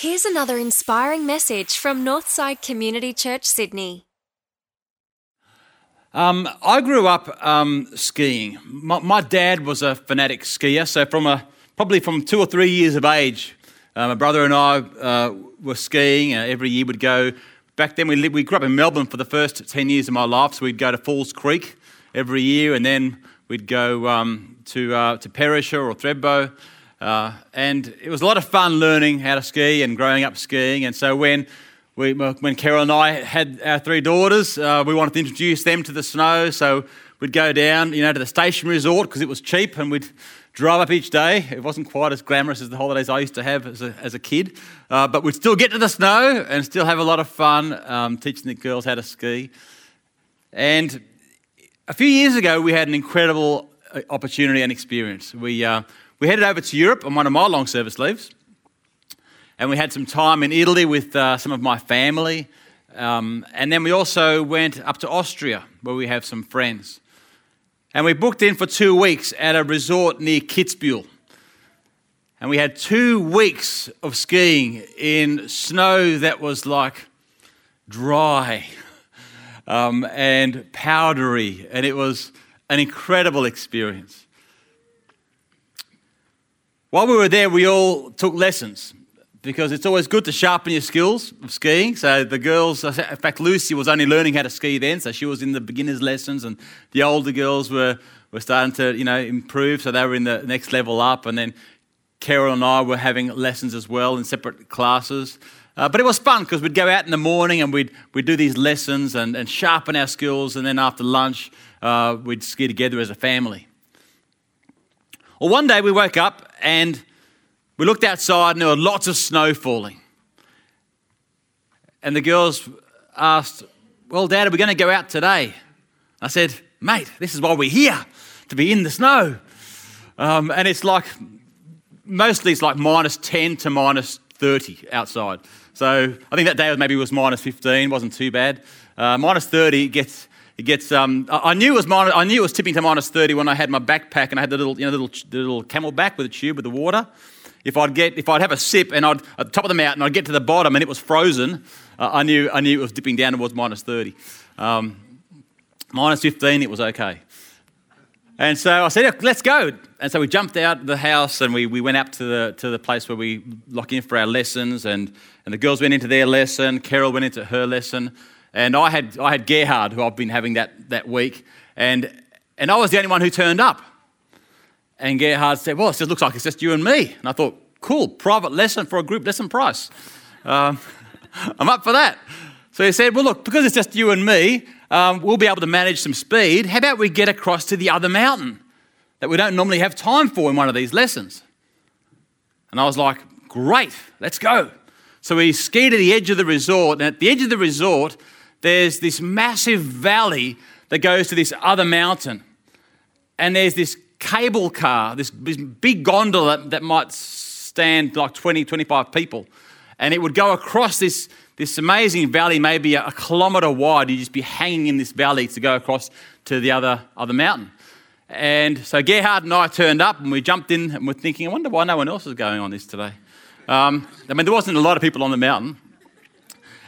Here's another inspiring message from Northside Community Church, Sydney. Um, I grew up um, skiing. My, my, dad was a fanatic skier, so from a, probably from two or three years of age, uh, my brother and I uh, were skiing. Uh, every year we'd go. Back then we lived, we grew up in Melbourne for the first ten years of my life, so we'd go to Falls Creek every year, and then we'd go um, to uh, to Perisher or Thredbo. Uh, and it was a lot of fun learning how to ski and growing up skiing. And so when we, when Carol and I had our three daughters, uh, we wanted to introduce them to the snow. So we'd go down, you know, to the station resort because it was cheap, and we'd drive up each day. It wasn't quite as glamorous as the holidays I used to have as a, as a kid, uh, but we'd still get to the snow and still have a lot of fun um, teaching the girls how to ski. And a few years ago, we had an incredible uh, opportunity and experience. We uh, we headed over to Europe on one of my long service leaves, and we had some time in Italy with uh, some of my family. Um, and then we also went up to Austria, where we have some friends. And we booked in for two weeks at a resort near Kitzbühel. And we had two weeks of skiing in snow that was like dry um, and powdery, and it was an incredible experience. While we were there, we all took lessons because it's always good to sharpen your skills of skiing. So the girls, in fact, Lucy was only learning how to ski then, so she was in the beginners' lessons, and the older girls were, were starting to, you know, improve. So they were in the next level up, and then Carol and I were having lessons as well in separate classes. Uh, but it was fun because we'd go out in the morning and we'd, we'd do these lessons and, and sharpen our skills, and then after lunch, uh, we'd ski together as a family. Well, one day we woke up and we looked outside and there were lots of snow falling. And the girls asked, Well, Dad, are we going to go out today? I said, Mate, this is why we're here, to be in the snow. Um, and it's like, mostly it's like minus 10 to minus 30 outside. So I think that day maybe was minus 15, wasn't too bad. Uh, minus 30 gets it gets. Um, I knew it was minus, I knew it was tipping to minus 30 when I had my backpack and I had the little, you know, little, the little CamelBak with a tube with the water. If I'd get, if I'd have a sip and I'd at the top of the mountain, I'd get to the bottom and it was frozen. Uh, I knew, I knew it was dipping down towards minus 30. Um, minus 15, it was okay. And so I said, let's go. And so we jumped out of the house and we, we went up to the, to the place where we lock in for our lessons. And, and the girls went into their lesson. Carol went into her lesson. And I had, I had Gerhard, who I've been having that, that week, and, and I was the only one who turned up. And Gerhard said, Well, it just looks like it's just you and me. And I thought, Cool, private lesson for a group lesson price. Um, I'm up for that. So he said, Well, look, because it's just you and me, um, we'll be able to manage some speed. How about we get across to the other mountain that we don't normally have time for in one of these lessons? And I was like, Great, let's go. So we ski to the edge of the resort, and at the edge of the resort, there's this massive valley that goes to this other mountain. And there's this cable car, this, big gondola that, might stand like 20, 25 people. And it would go across this, this amazing valley, maybe a, a kilometre wide. You'd just be hanging in this valley to go across to the other, other mountain. And so Gerhard and I turned up and we jumped in and we're thinking, I wonder why no one else is going on this today. Um, I mean, there wasn't a lot of people on the mountain.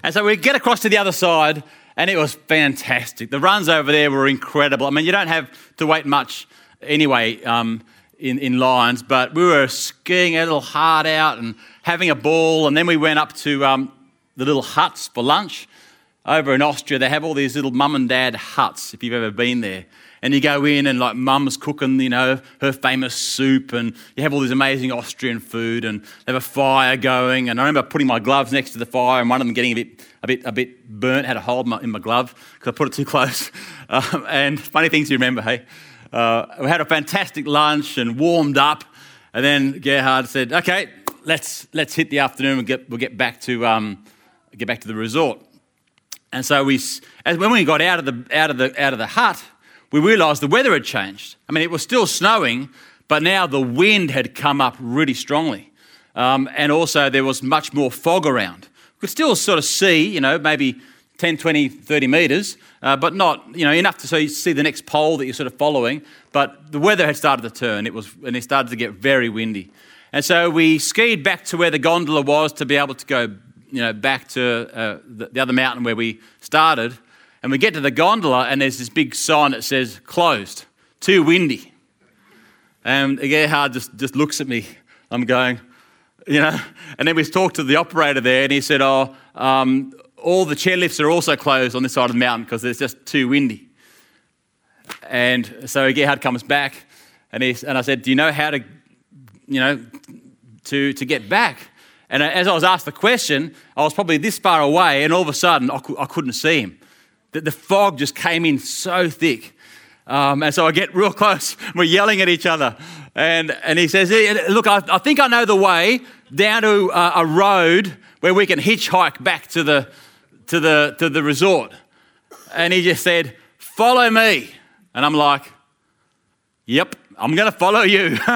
And so we get across to the other side, and it was fantastic. The runs over there were incredible. I mean, you don't have to wait much anyway um, in, in lines, but we were skiing a little hard out and having a ball. And then we went up to um, the little huts for lunch. Over in Austria, they have all these little mum and dad huts, if you've ever been there and you go in and like mum's cooking, you know, her famous soup, and you have all this amazing Austrian food, and they have a fire going. And I remember putting my gloves next to the fire, and one of them getting a bit, a bit, a bit burnt, had a hole in my, glove because I put it too close. Um, and funny things you remember, hey. Uh, we had a fantastic lunch and warmed up, and then Gerhard said, "Okay, let's let's hit the afternoon and get we'll get back to um, get back to the resort." And so we, as when we got out of the out of the out of the hut, we realised the weather had changed. I mean, it was still snowing, but now the wind had come up really strongly. Um, and also, there was much more fog around. We could still sort of see, you know, maybe 10, 20, 30 metres, uh, but not, you know, enough to see, see the next pole that you're sort of following. But the weather had started to turn, it was, and it started to get very windy. And so we skied back to where the gondola was to be able to go you know, back to uh, the, the other mountain where we started. And we get to the gondola, and there's this big sign that says closed, too windy. And Gerhard just, just looks at me. I'm going, you know. And then we talked to the operator there, and he said, Oh, um, all the chairlifts are also closed on this side of the mountain because it's just too windy. And so Gerhard comes back, and, he, and I said, Do you know how to, you know, to, to get back? And as I was asked the question, I was probably this far away, and all of a sudden I, I couldn't see him. The, the fog just came in so thick. Um, and so I get real close. We're yelling at each other. And, and he says, Look, I, I think I know the way down to uh, a road where we can hitchhike back to the, to, the, to the resort. And he just said, Follow me. And I'm like, Yep. I'm going to follow you.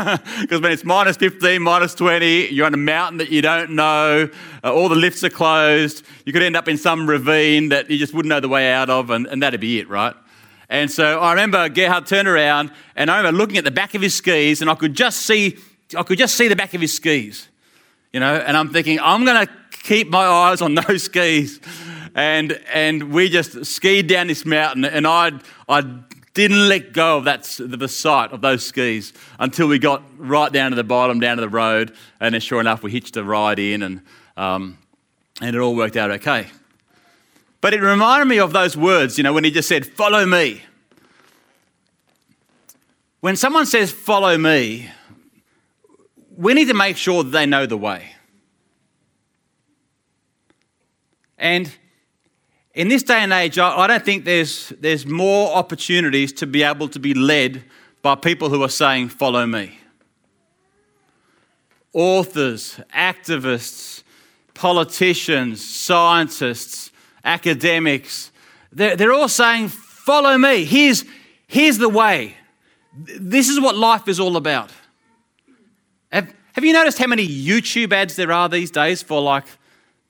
Because when it's minus 15, minus 20, you're on a mountain that you don't know, uh, all the lifts are closed, you could end up in some ravine that you just wouldn't know the way out of, and, and that'd be it, right? And so I remember Gerhard turned around, and I remember looking at the back of his skis, and I could just see, I could just see the back of his skis, you know, and I'm thinking, I'm going to keep my eyes on those skis. And, and we just skied down this mountain, and I'd, I'd didn't let go of that, the sight of those skis until we got right down to the bottom, down to the road, and then sure enough, we hitched a ride in, and, um, and it all worked out okay. But it reminded me of those words, you know, when he just said, Follow me. When someone says, Follow me, we need to make sure that they know the way. And in this day and age, I don't think there's, there's more opportunities to be able to be led by people who are saying, Follow me. Authors, activists, politicians, scientists, academics, they're, they're all saying, Follow me. Here's, here's the way. This is what life is all about. Have, have you noticed how many YouTube ads there are these days for like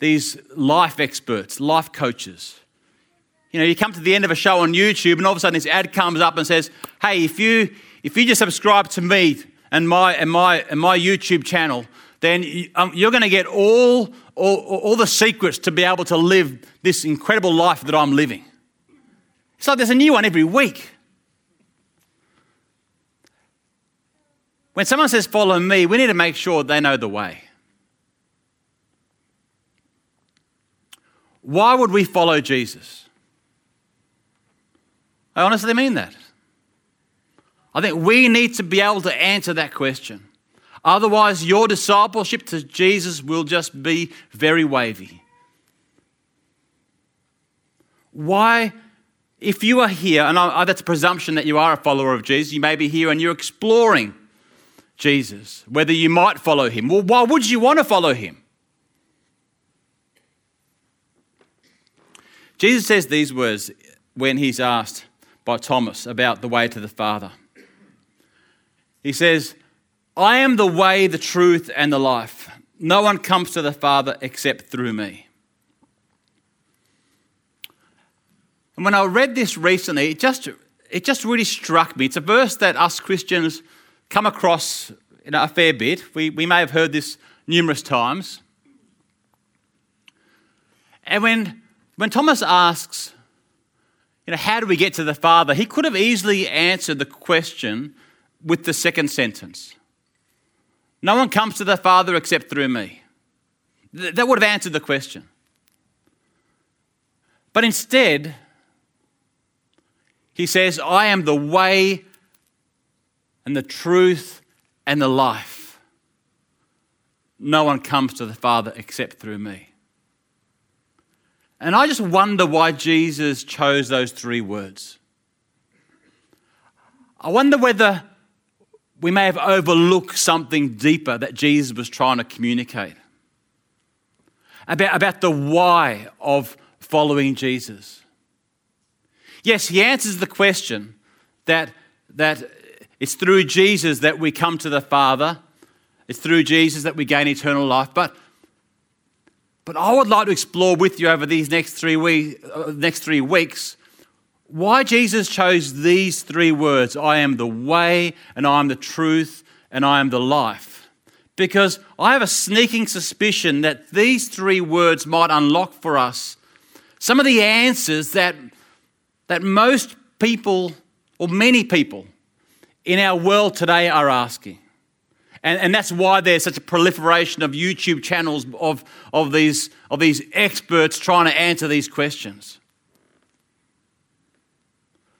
these life experts, life coaches. You know, you come to the end of a show on YouTube and all of a sudden this ad comes up and says, hey, if you, if you just subscribe to me and my, and my, and my YouTube channel, then um, you're going to get all, all, all the secrets to be able to live this incredible life that I'm living. It's like there's a new one every week. When someone says, Follow me, we need to make sure they know the way. Why would we follow Jesus? I honestly mean that. I think we need to be able to answer that question. Otherwise, your discipleship to Jesus will just be very wavy. Why, if you are here, and I, that's a presumption that you are a follower of Jesus, you may be here and you're exploring Jesus, whether you might follow him. Well, why would you want to follow him? Jesus says these words when he's asked by Thomas about the way to the Father. He says, I am the way, the truth, and the life. No one comes to the Father except through me. And when I read this recently, it just, it just really struck me. It's a verse that us Christians come across you know, a fair bit. We, we may have heard this numerous times. And when when Thomas asks, you know, how do we get to the Father? He could have easily answered the question with the second sentence No one comes to the Father except through me. That would have answered the question. But instead, he says, I am the way and the truth and the life. No one comes to the Father except through me. And I just wonder why Jesus chose those three words. I wonder whether we may have overlooked something deeper that Jesus was trying to communicate about, about the why of following Jesus. Yes, he answers the question that, that it's through Jesus that we come to the Father, it's through Jesus that we gain eternal life, but but I would like to explore with you over these next three, week, uh, next three weeks why Jesus chose these three words I am the way, and I am the truth, and I am the life. because I have a sneaking suspicion that these three words might unlock for us some of the answers that, that most people, or many people, in our world today are asking. And, and that's why there's such a proliferation of YouTube channels of, of, these, of these experts trying to answer these questions.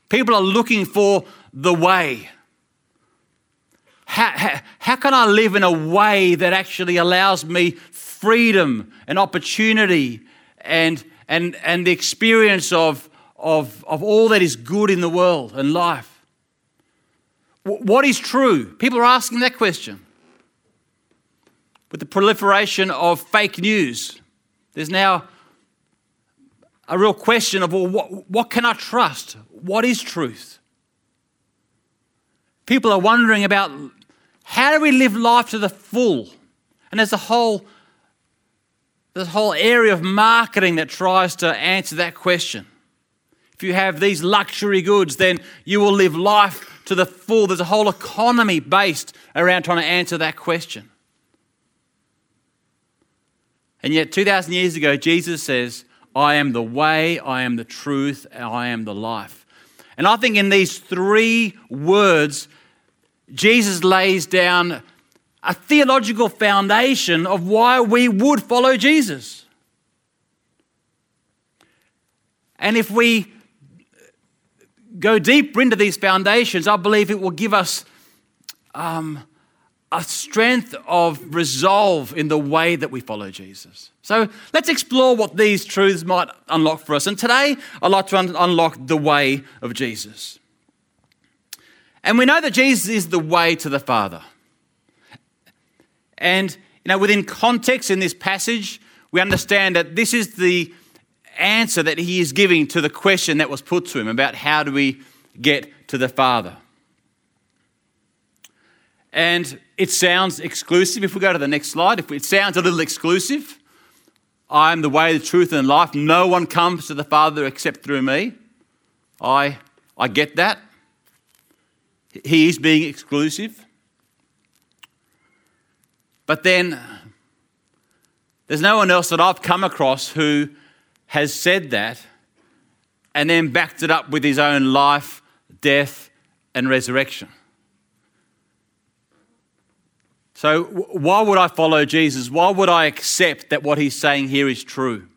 People are looking for the way. How, how, how, can I live in a way that actually allows me freedom and opportunity and, and, and the experience of, of, of all that is good in the world and life? What is true? People are asking that question. With the proliferation of fake news, there's now a real question of well, what, what can I trust? What is truth? People are wondering about how do we live life to the full? And there's a whole, a whole area of marketing that tries to answer that question. If you have these luxury goods, then you will live life to the full. There's a whole economy based around trying to answer that question. And yet, 2,000 years ago, Jesus says, I am the way, I am the truth, I am the life. And I think in these three words, Jesus lays down a theological foundation of why we would follow Jesus. And if we go deeper into these foundations, I believe it will give us um, a strength of resolve in the way that we follow Jesus. So let's explore what these truths might unlock for us. And today, I'd like to un- unlock the way of Jesus. And we know that Jesus is the way to the Father. And, you know, within context in this passage, we understand that this is the answer that he is giving to the question that was put to him about how do we get to the Father. And it sounds exclusive. If we go to the next slide, if it sounds a little exclusive, I am the way, the truth, and life. No one comes to the Father except through me. I, I get that. He is being exclusive. But then there's no one else that I've come across who has said that and then backed it up with his own life, death, and resurrection. So, why would I follow Jesus? Why would I accept that what he's saying here is true?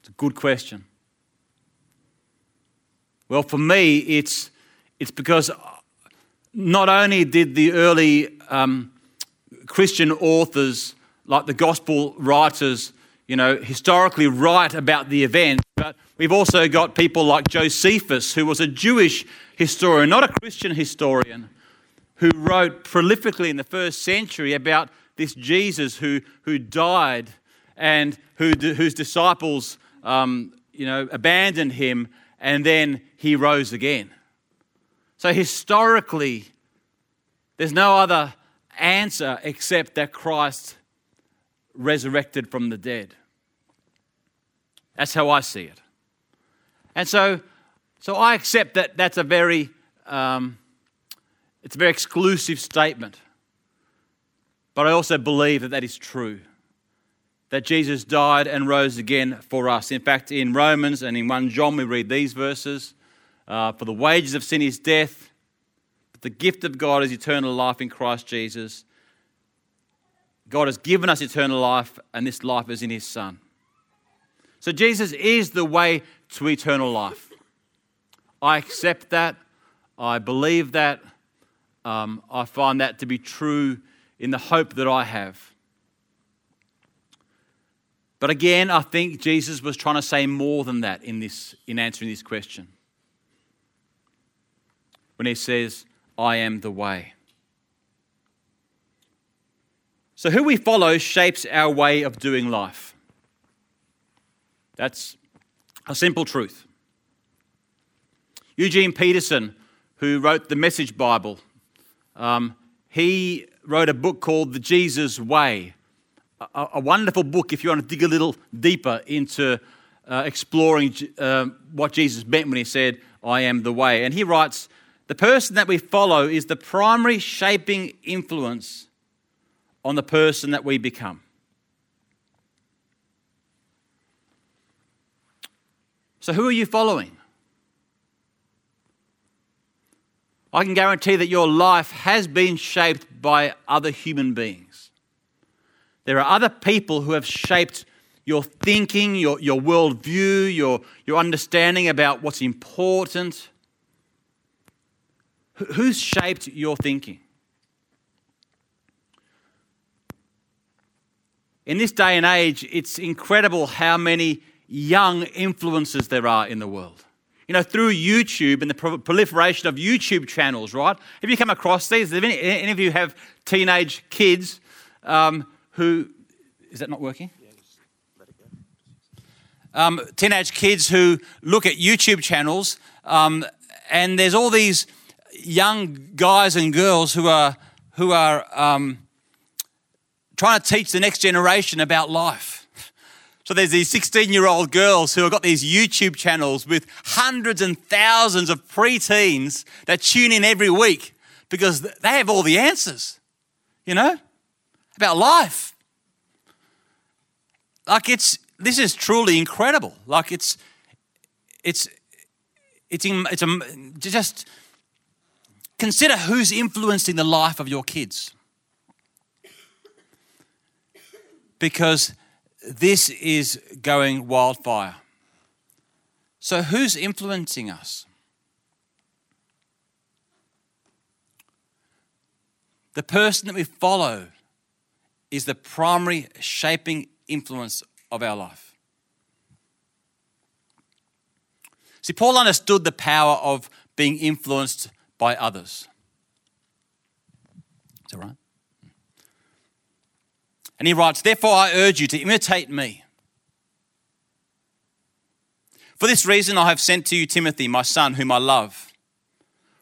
It's a good question. Well, for me, it's it's because not only did the early um, Christian authors, like the gospel writers, you know, historically write about the event, but we've also got people like Josephus, who was a Jewish historian, not a Christian historian, who wrote prolifically in the first century about this Jesus who, who died and who, whose disciples, um, you know, abandoned him and then he rose again. So historically, there's no other answer except that Christ resurrected from the dead. That's how I see it. And so, so I accept that that's a very, um, it's a very exclusive statement. But I also believe that that is true. That Jesus died and rose again for us. In fact, in Romans and in 1 John, we read these verses. Uh, for the wages of sin is death, but the gift of God is eternal life in Christ Jesus. God has given us eternal life, and this life is in His Son. So Jesus is the way to eternal life. I accept that. I believe that. Um, I find that to be true in the hope that I have. But again, I think Jesus was trying to say more than that in, this, in answering this question when he says, I am the way. So, who we follow shapes our way of doing life. That's a simple truth. Eugene Peterson, who wrote the Message Bible, um, he wrote a book called The Jesus Way. A, a, wonderful book if you want to dig a little deeper into uh, exploring uh, what Jesus meant when he said, I am the way. And he writes, the person that we follow is the primary shaping influence on the person that we become. So, who are you following? I can guarantee that your life has been shaped by other human beings. There are other people who have shaped your thinking, your, your worldview, your, your understanding about what's important. Who's shaped your thinking? In this day and age, it's incredible how many young influencers there are in the world. You know, through YouTube and the proliferation of YouTube channels, right? Have you come across these? Have any, any of you have teenage kids um, who. Is that not working? Um, teenage kids who look at YouTube channels, um, and there's all these young guys and girls who are who are um, trying to teach the next generation about life. So there's these 16 year old girls who have got these YouTube channels with hundreds and thousands of preteens that tune in every week because they have all the answers, you know, about life. Like it's, this is truly incredible. Like it's, it's, it's, it's a, just consider who's influencing the life of your kids. Because this is going wildfire. So, who's influencing us? The person that we follow is the primary shaping influence of our life. See, Paul understood the power of being influenced by others. Is that right? And he writes, Therefore I urge you to imitate me. For this reason I have sent to you Timothy, my son, whom I love,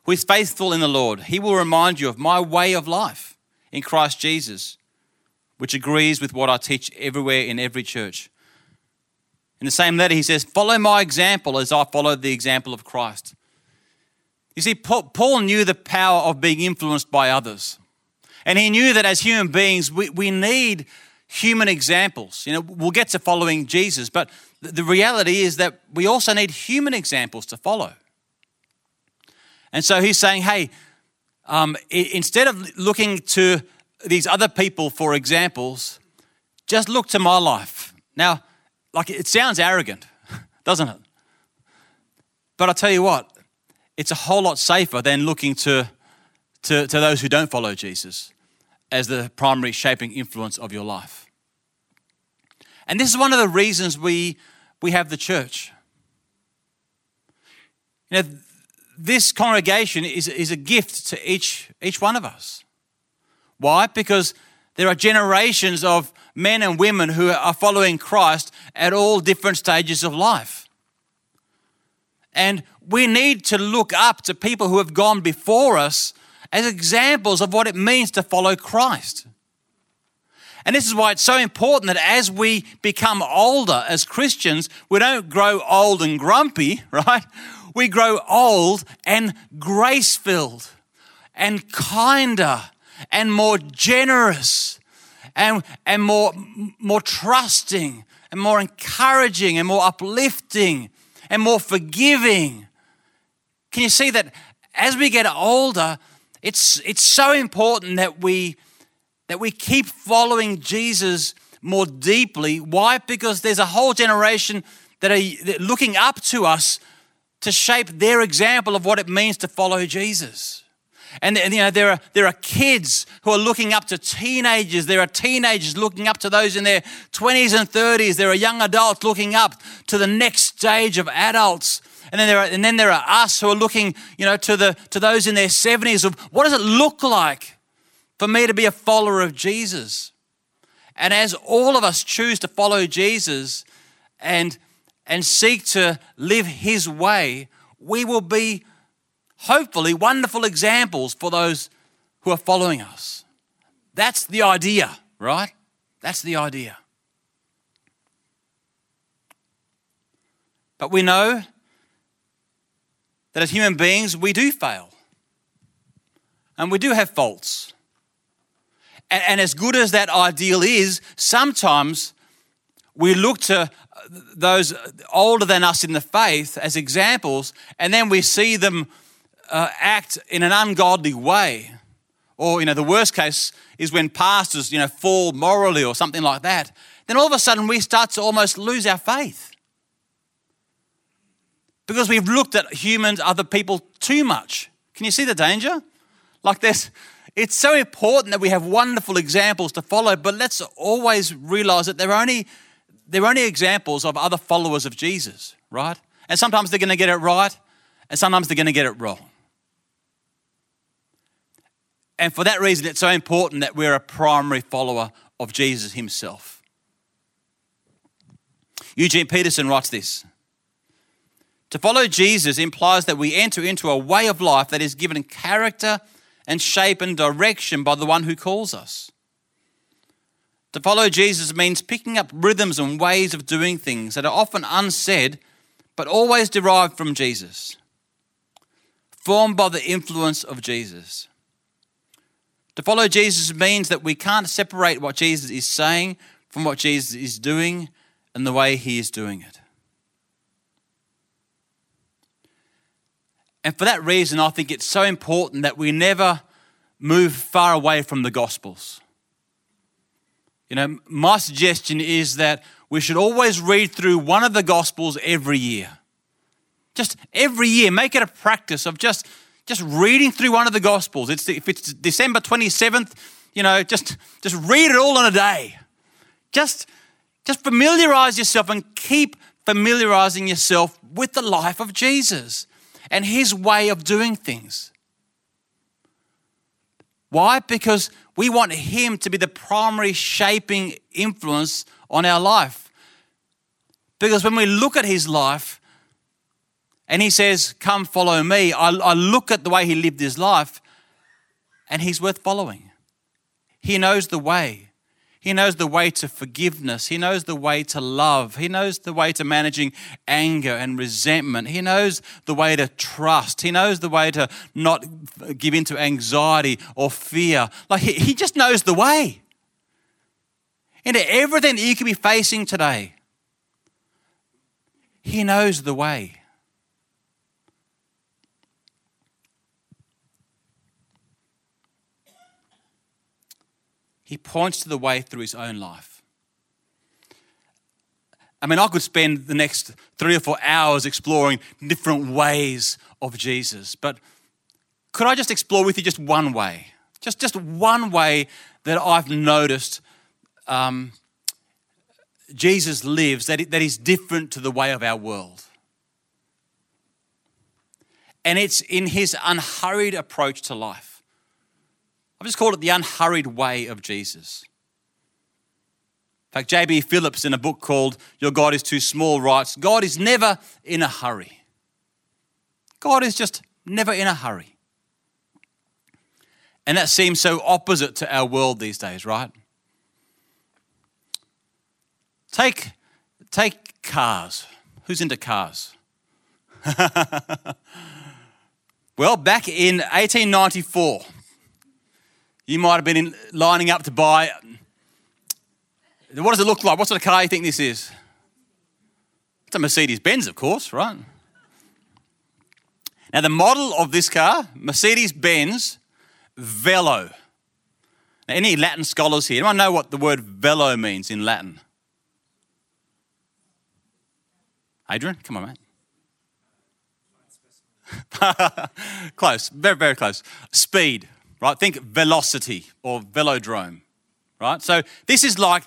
who is faithful in the Lord. He will remind you of my way of life in Christ Jesus, which agrees with what I teach everywhere in every church. In the same letter, he says, Follow my example as I followed the example of Christ. You see, Paul knew the power of being influenced by others. And he knew that as human beings, we, we need human examples. You know, we'll get to following Jesus, but the reality is that we also need human examples to follow. And so he's saying, hey, um, instead of looking to these other people for examples, just look to my life. Now, like it sounds arrogant, doesn't it? But I tell you what, it's a whole lot safer than looking to to, to those who don't follow Jesus as the primary shaping influence of your life. And this is one of the reasons we, we have the church. You know, this congregation is, is a gift to each, each one of us. Why? Because there are generations of men and women who are following Christ at all different stages of life. And we need to look up to people who have gone before us as examples of what it means to follow Christ. And this is why it's so important that as we become older as Christians, we don't grow old and grumpy, right? We grow old and grace filled and kinder and more generous and, and more, more trusting and more encouraging and more uplifting and more forgiving. Can you see that as we get older, it's, it's so important that we, that we keep following Jesus more deeply. Why? Because there's a whole generation that are looking up to us to shape their example of what it means to follow Jesus. And, you know, there are, there are kids who are looking up to teenagers. There are teenagers looking up to those in their 20s and 30s. There are young adults looking up to the next stage of adults. And then there are, and then there are us who are looking, you know, to the to those in their 70s of what does it look like for me to be a follower of Jesus? And as all of us choose to follow Jesus and and seek to live his way, we will be hopefully wonderful examples for those who are following us. That's the idea, right? That's the idea. But we know that as human beings, we do fail. And we do have faults. And, and as good as that ideal is, sometimes we look to those older than us in the faith as examples, and then we see them uh, act in an ungodly way. Or, you know, the worst case is when pastors, you know, fall morally or something like that. Then all of a sudden we start to almost lose our faith. Because we've looked at humans, other people too much. Can you see the danger? Like this, it's so important that we have wonderful examples to follow, but let's always realize that they're only they're only examples of other followers of Jesus, right? And sometimes they're going to get it right, and sometimes they're going to get it wrong. And for that reason, it's so important that we're a primary follower of Jesus himself. Eugene Peterson writes this To follow Jesus implies that we enter into a way of life that is given character and shape and direction by the one who calls us. To follow Jesus means picking up rhythms and ways of doing things that are often unsaid, but always derived from Jesus, formed by the influence of Jesus. To follow Jesus means that we can't separate what Jesus is saying from what Jesus is doing and the way he is doing it. And for that reason, I think it's so important that we never move far away from the Gospels. You know, my suggestion is that we should always read through one of the Gospels every year. Just every year, make it a practice of just, just reading through one of the Gospels. It's, if it's December 27th, you know, just, just read it all in a day. Just, just familiarize yourself and keep familiarizing yourself with the life of Jesus and his way of doing things. Why? Because we want Him to be the primary shaping influence on our life. Because when we look at His life and He says, Come follow me, I, I look at the way He lived His life and He's worth following. He knows the way. He knows the way to forgiveness. He knows the way to love. He knows the way to managing anger and resentment. He knows the way to trust. He knows the way to not give in to anxiety or fear. Like he, he just knows the way. Into everything that you could be facing today, He knows the way. He points to the way through his own life. I mean, I could spend the next three or four hours exploring different ways of Jesus, but could I just explore with you just one way? Just, just one way that I've noticed um, Jesus lives that, that is different to the way of our world. And it's in his unhurried approach to life. I've just called it the unhurried way of Jesus. In fact, J.B. Phillips, in a book called Your God is Too Small, writes God is never in a hurry. God is just never in a hurry. And that seems so opposite to our world these days, right? Take, take cars. Who's into cars? well, back in 1894, you might have been in, lining up to buy. What does it look like? What sort of car do you think this is? It's a Mercedes Benz, of course, right? Now, the model of this car, Mercedes Benz Velo. Now, any Latin scholars here? Anyone know what the word velo means in Latin? Adrian, come on, mate. close, very, very close. Speed right? Think velocity or velodrome, right? So this is like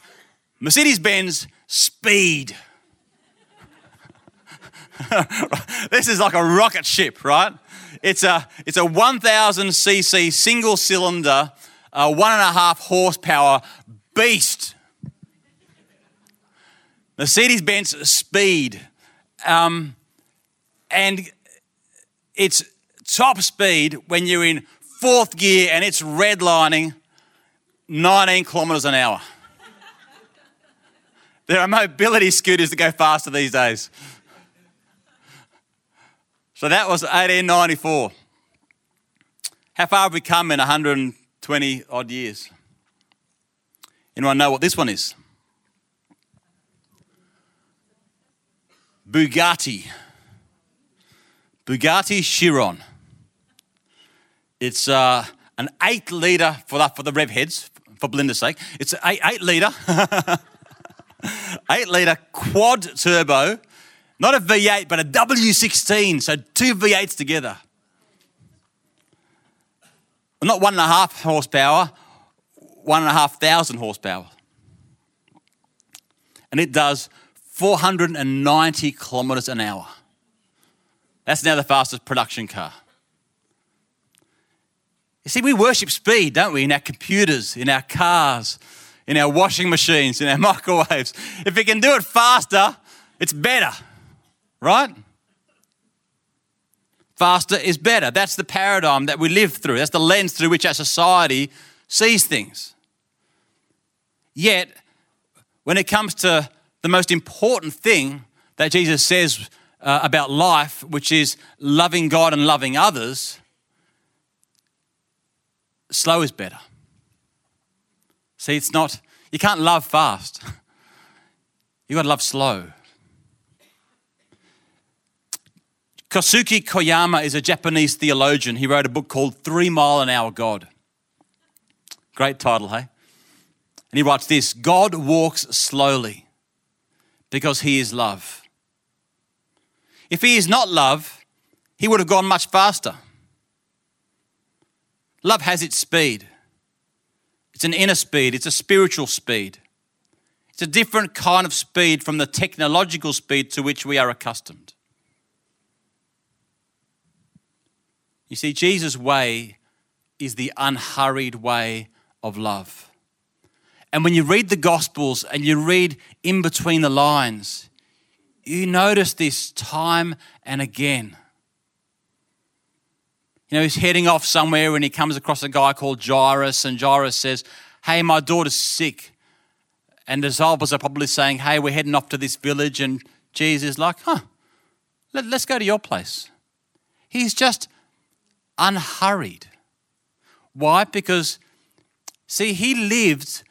Mercedes Benz speed. this is like a rocket ship, right? It's a, it's a 1000 cc single cylinder, uh, one and a half horsepower beast. Mercedes Benz speed. Um, and it's top speed when you're in fourth gear and it's redlining 19 kilometres an hour. There are mobility scooters that go faster these days. So that was 1894. How far have we come in 120 odd years? Anyone know what this one is? Bugatti. Bugatti Chiron. It's uh, an eight litre for the, for the rev heads, for Belinda's sake. It's an eight, eight litre, eight litre quad turbo, not a V8, but a W16, so two V8s together. Not one and a half horsepower, one and a half thousand horsepower. And it does 490 kilometres an hour. That's now the fastest production car. You see, we worship speed, don't we, in our computers, in our cars, in our washing machines, in our microwaves. If we can do it faster, it's better, right? Faster is better. That's the paradigm that we live through. That's the lens through which our society sees things. Yet, when it comes to the most important thing that Jesus says uh, about life, which is loving God and loving others, slow is better. See, it's not, you can't love fast. You've got to love slow. Kosuke Koyama is a Japanese theologian. He wrote a book called Three Mile an Hour God. Great title, hey? And he writes this God walks slowly because he is love. If he is not love, he would have gone much faster. Love has its speed. It's an inner speed, it's a spiritual speed. It's a different kind of speed from the technological speed to which we are accustomed. You see, Jesus' way is the unhurried way of love. And when you read the Gospels and you read in between the lines, you notice this time and again. You know, he's heading off somewhere and he comes across a guy called Jairus, and Jairus says, Hey, my daughter's sick. And the disciples are probably saying, Hey, we're heading off to this village. And Jesus is like, Huh, let, us go to your place. He's just unhurried. Why? Because, see, he lived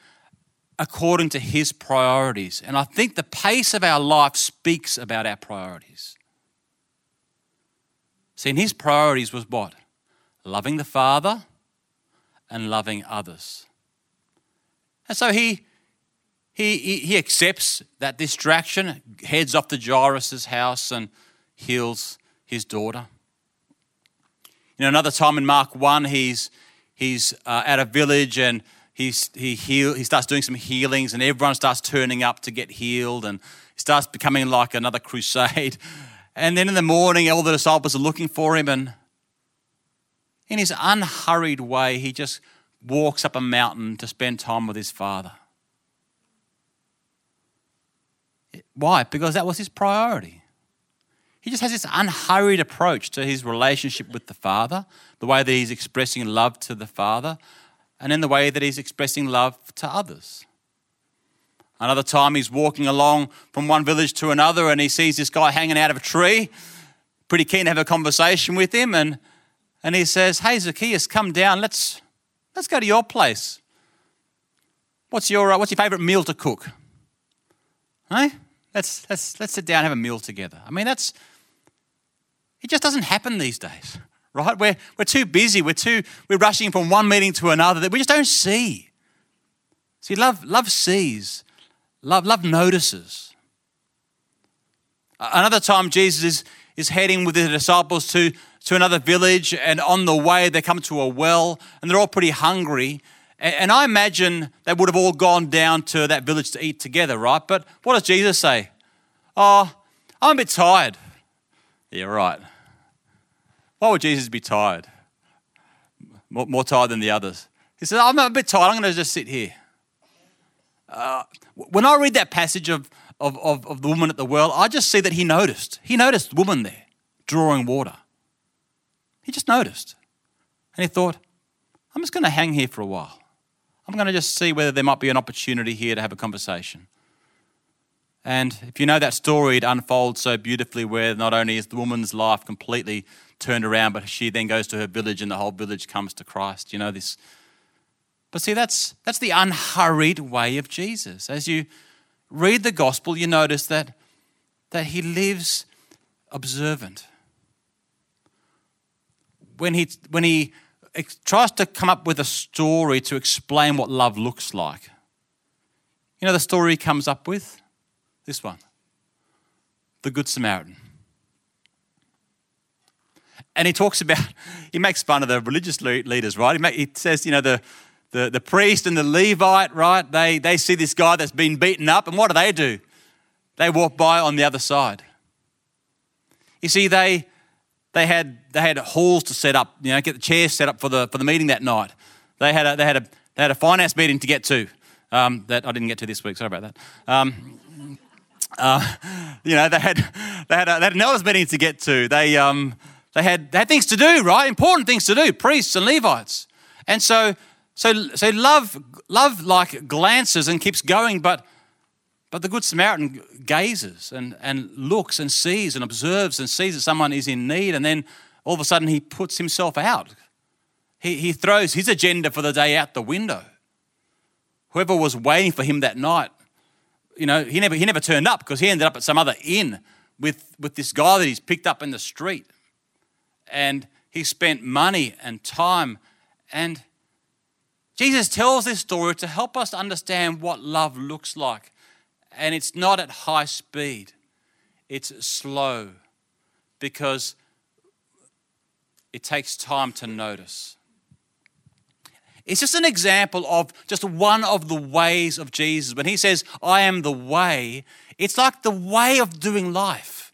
according to his priorities. And I think the pace of our life speaks about our priorities. See, and his priorities was what? Loving the Father and loving others. And so he, he, he accepts that distraction, heads off to Jairus' house and heals his daughter. You know, another time in Mark 1, he's, he's uh, at a village and he's, he, heal, he starts doing some healings and everyone starts turning up to get healed and he starts becoming like another crusade. And then in the morning, all the disciples are looking for him and in his unhurried way, he just walks up a mountain to spend time with his father. Why? Because that was his priority. He just has this unhurried approach to his relationship with the Father, the way that he's expressing love to the Father, and in the way that he's expressing love to others. Another time he's walking along from one village to another and he sees this guy hanging out of a tree, pretty keen to have a conversation with him, and, and he says, Hey Zacchaeus, come down, let's, let's go to your place. What's your, uh, what's your favourite meal to cook? Hey? Let's, let's, let's sit down and have a meal together. I mean, that's, it just doesn't happen these days, right? We're, we're too busy. We're, too, we're rushing from one meeting to another that we just don't see. See, love, love sees, love, love notices. Another time, Jesus is, is heading with the disciples to, to another village, and on the way, they come to a well, and they're all pretty hungry. And I imagine they would have all gone down to that village to eat together, right? But what does Jesus say? Oh, I'm a bit tired. Yeah, right. Why would Jesus be tired? More, more tired than the others. He said, I'm a bit tired. I'm going to just sit here. Uh, when I read that passage of, of, of, of the woman at the well, I just see that he noticed. He noticed the woman there drawing water. He just noticed. And he thought, I'm just going to hang here for a while. I'm going to just see whether there might be an opportunity here to have a conversation. And if you know that story, it unfolds so beautifully where not only is the woman's life completely turned around, but she then goes to her village and the whole village comes to Christ. You know this. But see, that's, that's the unhurried way of Jesus. As you read the gospel, you notice that, that he lives observant. When he, when he tries to come up with a story to explain what love looks like, you know the story he comes up with? This one the Good Samaritan. And he talks about, he makes fun of the religious leaders, right? He, make, he says, you know, the, the, the priest and the Levite, right? They, they see this guy that's been beaten up, and what do they do? They walk by on the other side. You see, they, they, had, they had halls to set up, you know, get the chairs set up for the, for the meeting that night. They had a, they had a, they had a finance meeting to get to um, that I didn't get to this week, sorry about that. Um, uh, you know, they had, they, had a, they had an elders meeting to get to. They, um, they, had, they had things to do, right? Important things to do, priests and Levites. And so, so, so love, love like glances and keeps going, but, but the Good Samaritan gazes and, and looks and sees and observes and sees that someone is in need, and then all of a sudden he puts himself out. He, he throws his agenda for the day out the window. Whoever was waiting for him that night you know, he never, he never turned up because he ended up at some other inn with, with this guy that he's picked up in the street. And he spent money and time. And Jesus tells this story to help us understand what love looks like. And it's not at high speed, it's slow because it takes time to notice. It's just an example of just one of the ways of Jesus. When he says, I am the way, it's like the way of doing life.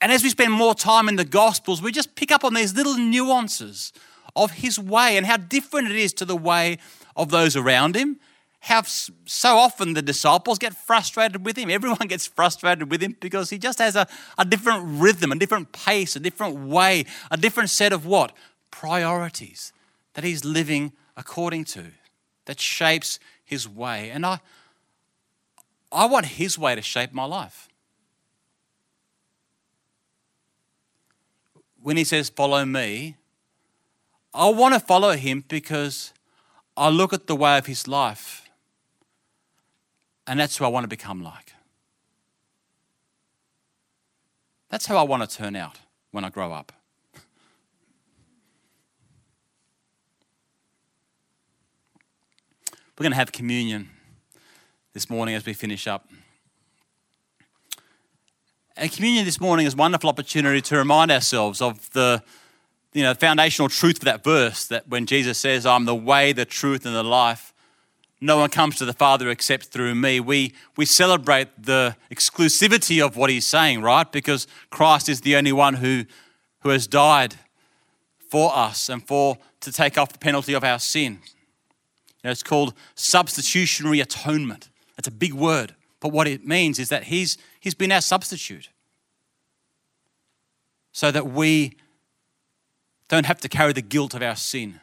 And as we spend more time in the Gospels, we just pick up on these little nuances of his way and how different it is to the way of those around him. How so often the disciples get frustrated with him. Everyone gets frustrated with him because he just has a, a different rhythm, a different pace, a different way, a different set of what? Priorities that he's living according to, that shapes his way. And I, I want his way to shape my life. When he says, Follow me, I want to follow him because I look at the way of his life, and that's who I want to become like. That's how I want to turn out when I grow up. We're going to have communion this morning as we finish up. And communion this morning is a wonderful opportunity to remind ourselves of the you know, foundational truth of that verse that when Jesus says, I'm the way, the truth, and the life, no one comes to the Father except through me. We, we celebrate the exclusivity of what he's saying, right? Because Christ is the only one who, who has died for us and for to take off the penalty of our sin. You know, it's called substitutionary atonement. That's a big word, but what it means is that he's, he's been our substitute so that we don't have to carry the guilt of our sin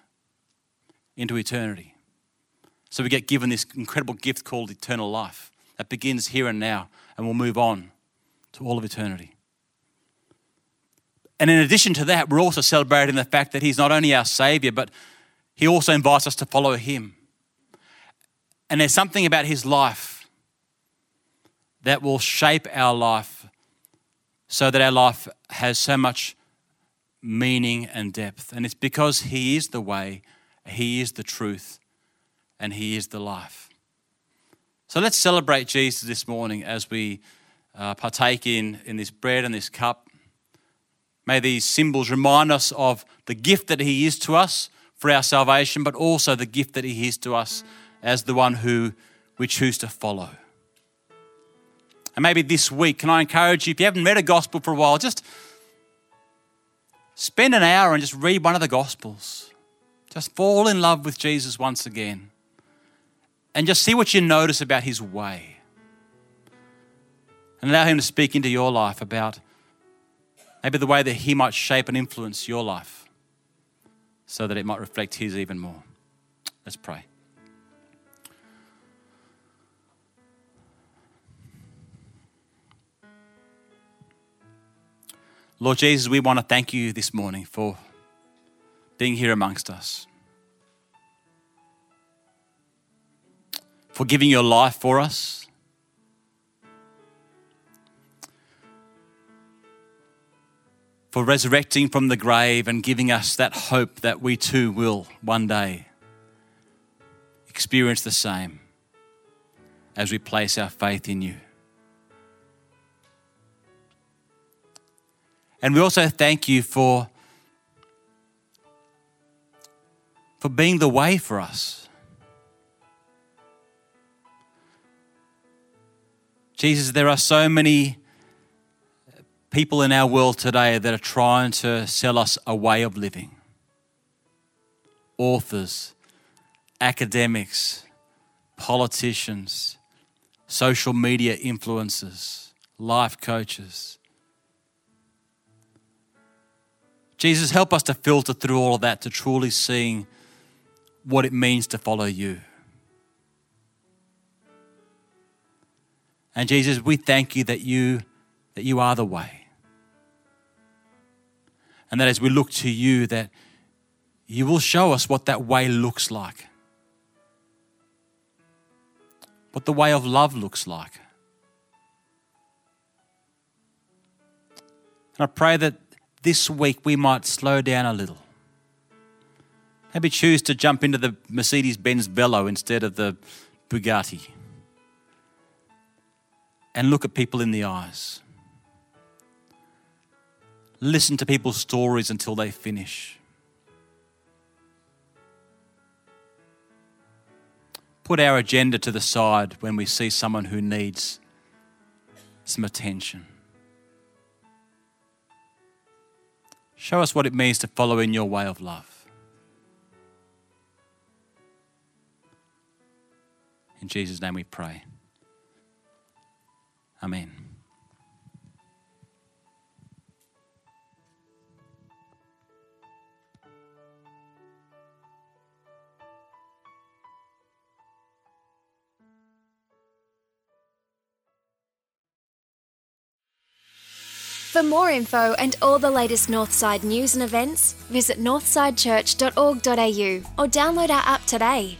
into eternity. So we get given this incredible gift called eternal life that begins here and now and will move on to all of eternity. And in addition to that, we're also celebrating the fact that He's not only our Savior, but He also invites us to follow Him. And there's something about his life that will shape our life so that our life has so much meaning and depth. And it's because he is the way, he is the truth, and he is the life. So let's celebrate Jesus this morning as we uh, partake in, in this bread and this cup. May these symbols remind us of the gift that he is to us for our salvation, but also the gift that he is to us as the one who we choose to follow. And maybe this week, can I encourage you, if you haven't read a gospel for a while, just spend an hour and just read one of the gospels. Just fall in love with Jesus once again. And just see what you notice about his way. And allow him to speak into your life about maybe the way that he might shape and influence your life so that it might reflect his even more. Let's pray. Lord Jesus, we want to thank you this morning for being here amongst us. For giving your life for us. For resurrecting from the grave and giving us that hope that we too will one day experience the same as we place our faith in you. And we also thank you for, for being the way for us. Jesus, there are so many people in our world today that are trying to sell us a way of living. Authors, academics, politicians, social media influencers, life coaches. Jesus, help us to filter through all of that to truly seeing what it means to follow you. And Jesus, we thank you that you that you are the way. And that as we look to you that you will show us what that way looks like. What the way of love looks like. And I pray that this week we might slow down a little. Maybe choose to jump into the Mercedes Benz Velo instead of the Bugatti. And look at people in the eyes. Listen to people's stories until they finish. Put our agenda to the side when we see someone who needs some attention. Show us what it means to follow in your way of love. In Jesus' name we pray. Amen. For more info and all the latest Northside news and events, visit northsidechurch.org.au or download our app today.